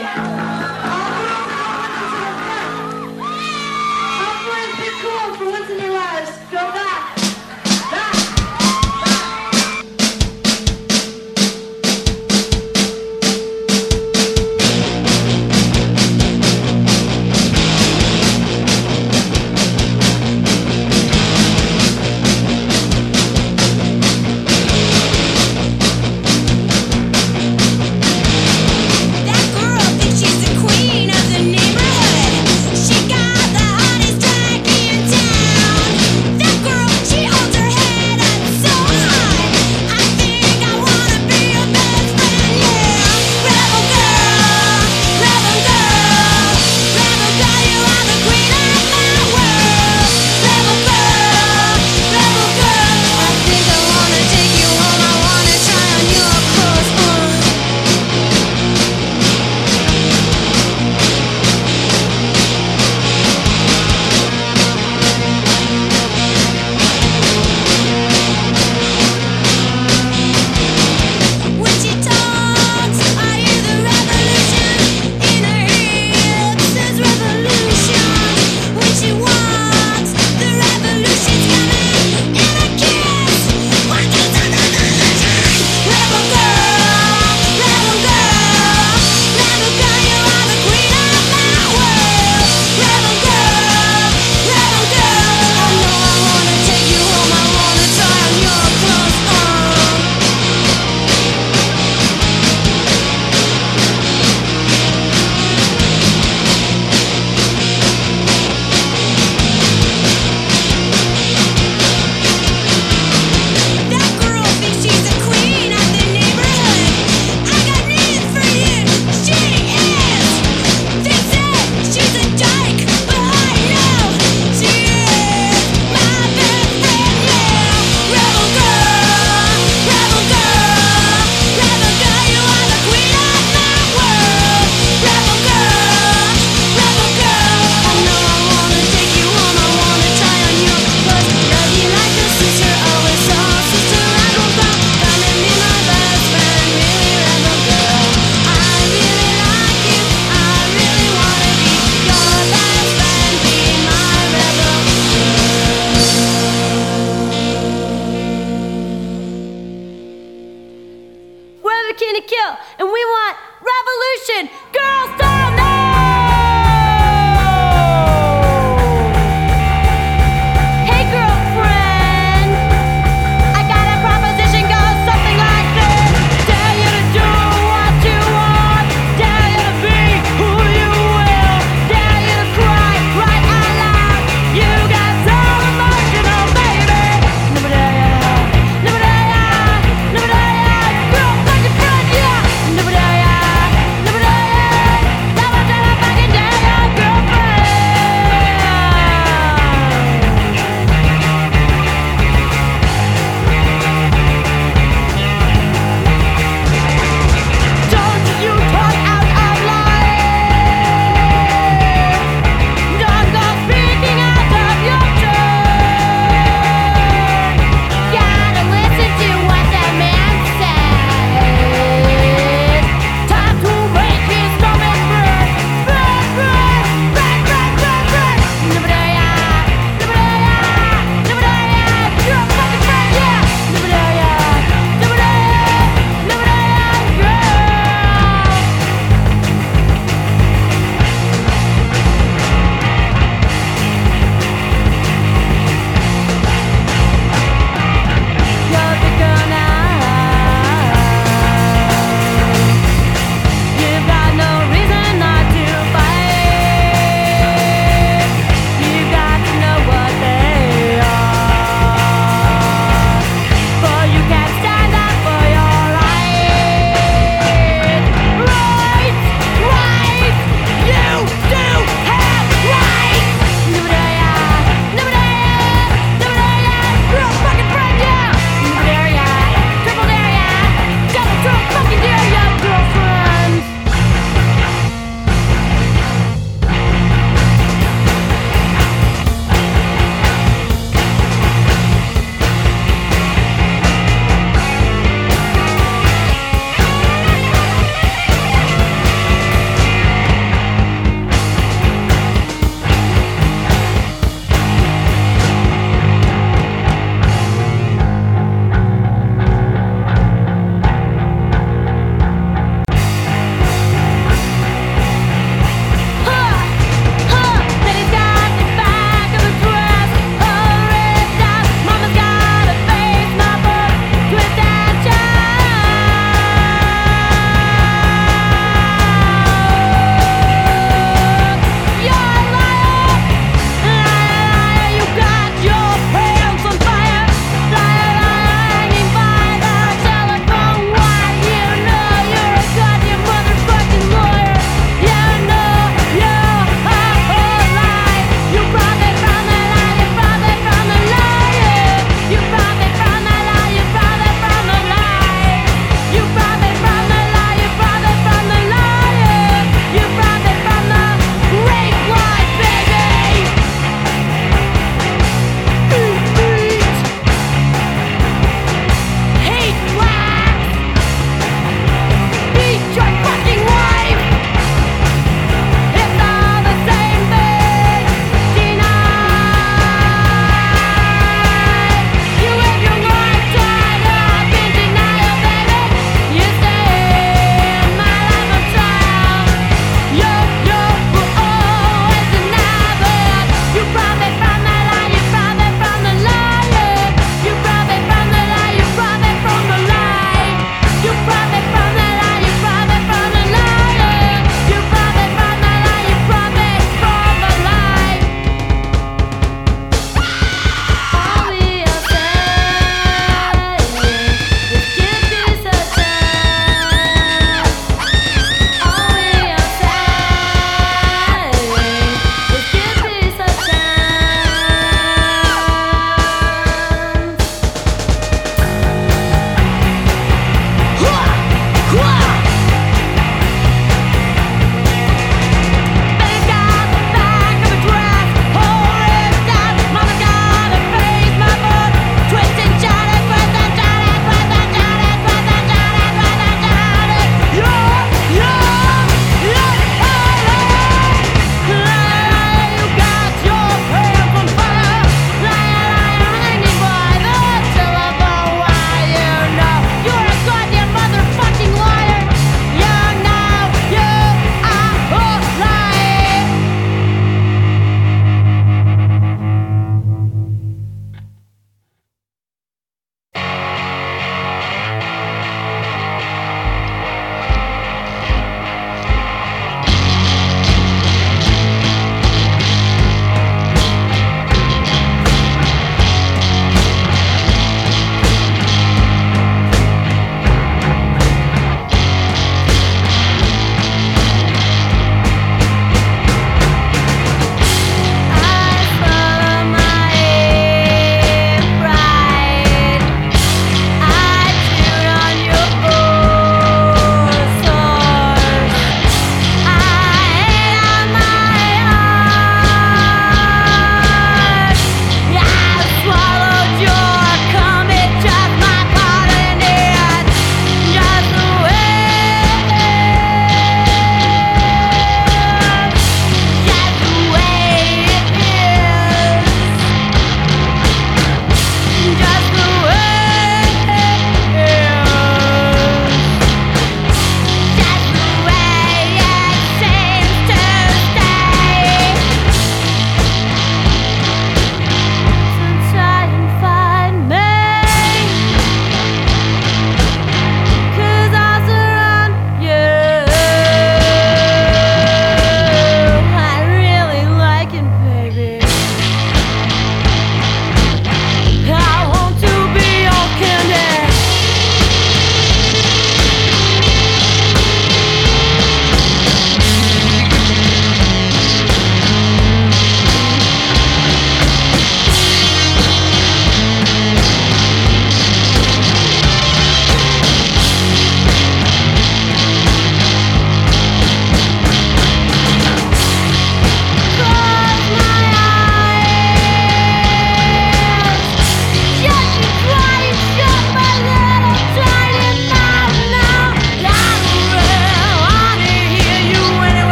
Never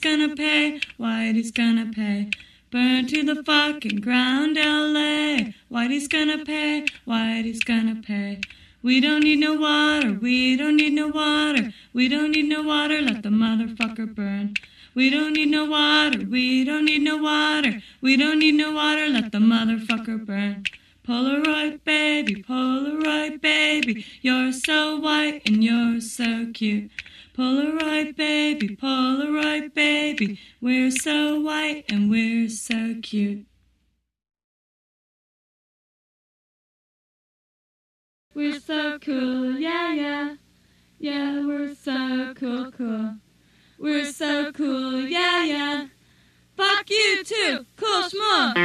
gonna pay, Whitey's gonna pay. Burn to the fucking ground, LA. Whitey's gonna pay, Whitey's gonna pay. We don't need no water, we don't need no water, we don't need no water, let the motherfucker burn. We don't need no water, we don't need no water, we don't need no water, let the motherfucker burn. Polaroid baby, Polaroid baby, you're so white and you're so cute. Polaroid baby, Polaroid baby, we're so white and we're so cute. We're so cool, yeah, yeah. Yeah, we're so cool, cool. We're so cool, yeah, yeah. Fuck you too, cool schmuck.